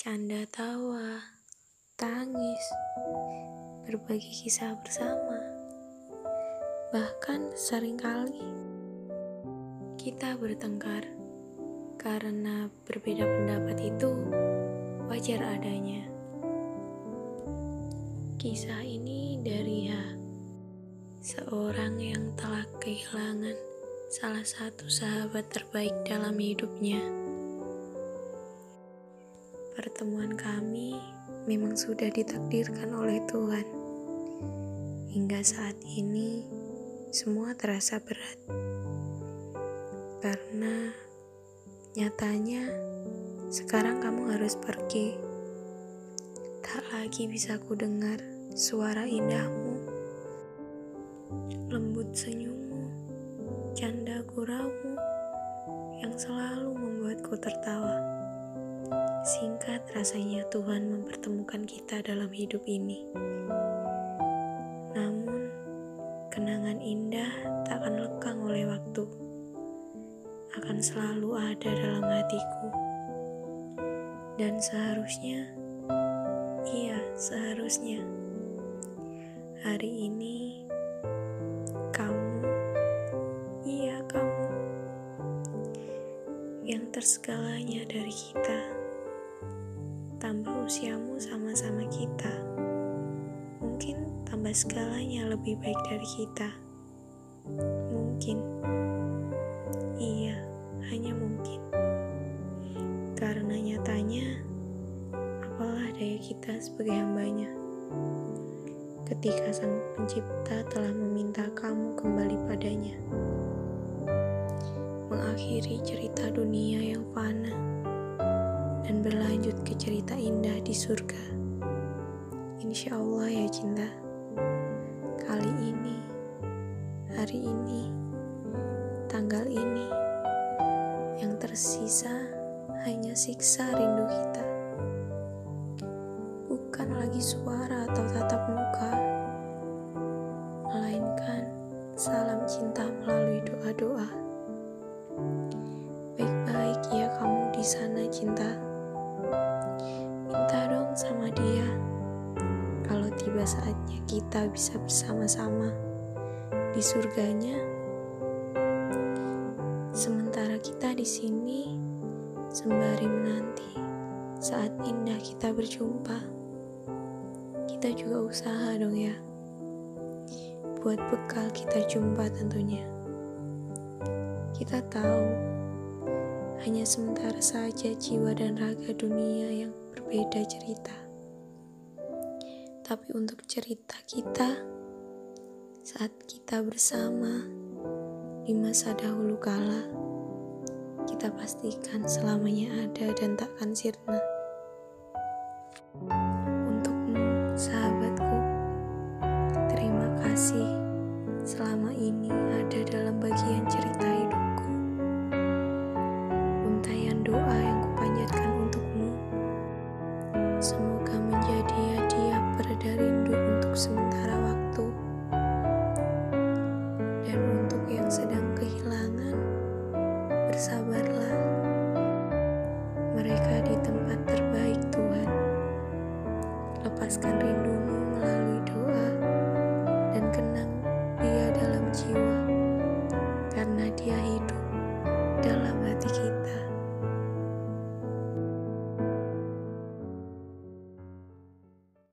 canda tawa, tangis, berbagi kisah bersama. Bahkan sering kali kita bertengkar karena berbeda pendapat itu wajar adanya. Kisah ini dari Ha, seorang yang telah kehilangan salah satu sahabat terbaik dalam hidupnya. Pertemuan kami memang sudah ditakdirkan oleh Tuhan. Hingga saat ini, semua terasa berat karena nyatanya sekarang kamu harus pergi. Tak lagi bisa ku dengar suara indahmu, lembut senyummu, canda guraumu yang selalu membuatku tertawa. Singkat rasanya Tuhan mempertemukan kita dalam hidup ini. Namun, kenangan indah tak akan lekang oleh waktu. Akan selalu ada dalam hatiku. Dan seharusnya Iya, seharusnya hari ini kamu, iya kamu, yang tersegalanya dari kita, tambah usiamu sama-sama kita, mungkin tambah segalanya lebih baik dari kita, mungkin, iya, hanya mungkin, karena nyatanya apalah daya kita sebagai hambanya. Ketika sang pencipta telah meminta kamu kembali padanya. Mengakhiri cerita dunia yang fana dan berlanjut ke cerita indah di surga. Insya Allah ya cinta. Kali ini, hari ini, tanggal ini, yang tersisa hanya siksa rindu kita bukan lagi suara atau tatap muka, melainkan salam cinta melalui doa-doa. Baik-baik ya kamu di sana cinta. Tiba saatnya kita bisa bersama-sama di surganya. Sementara kita di sini sembari menanti saat indah kita berjumpa kita juga usaha dong ya buat bekal kita jumpa tentunya kita tahu hanya sementara saja jiwa dan raga dunia yang berbeda cerita tapi untuk cerita kita saat kita bersama di masa dahulu kala kita pastikan selamanya ada dan takkan sirna. Sahabatku, rindumu melalui doa dan kenang dia dalam jiwa karena dia hidup dalam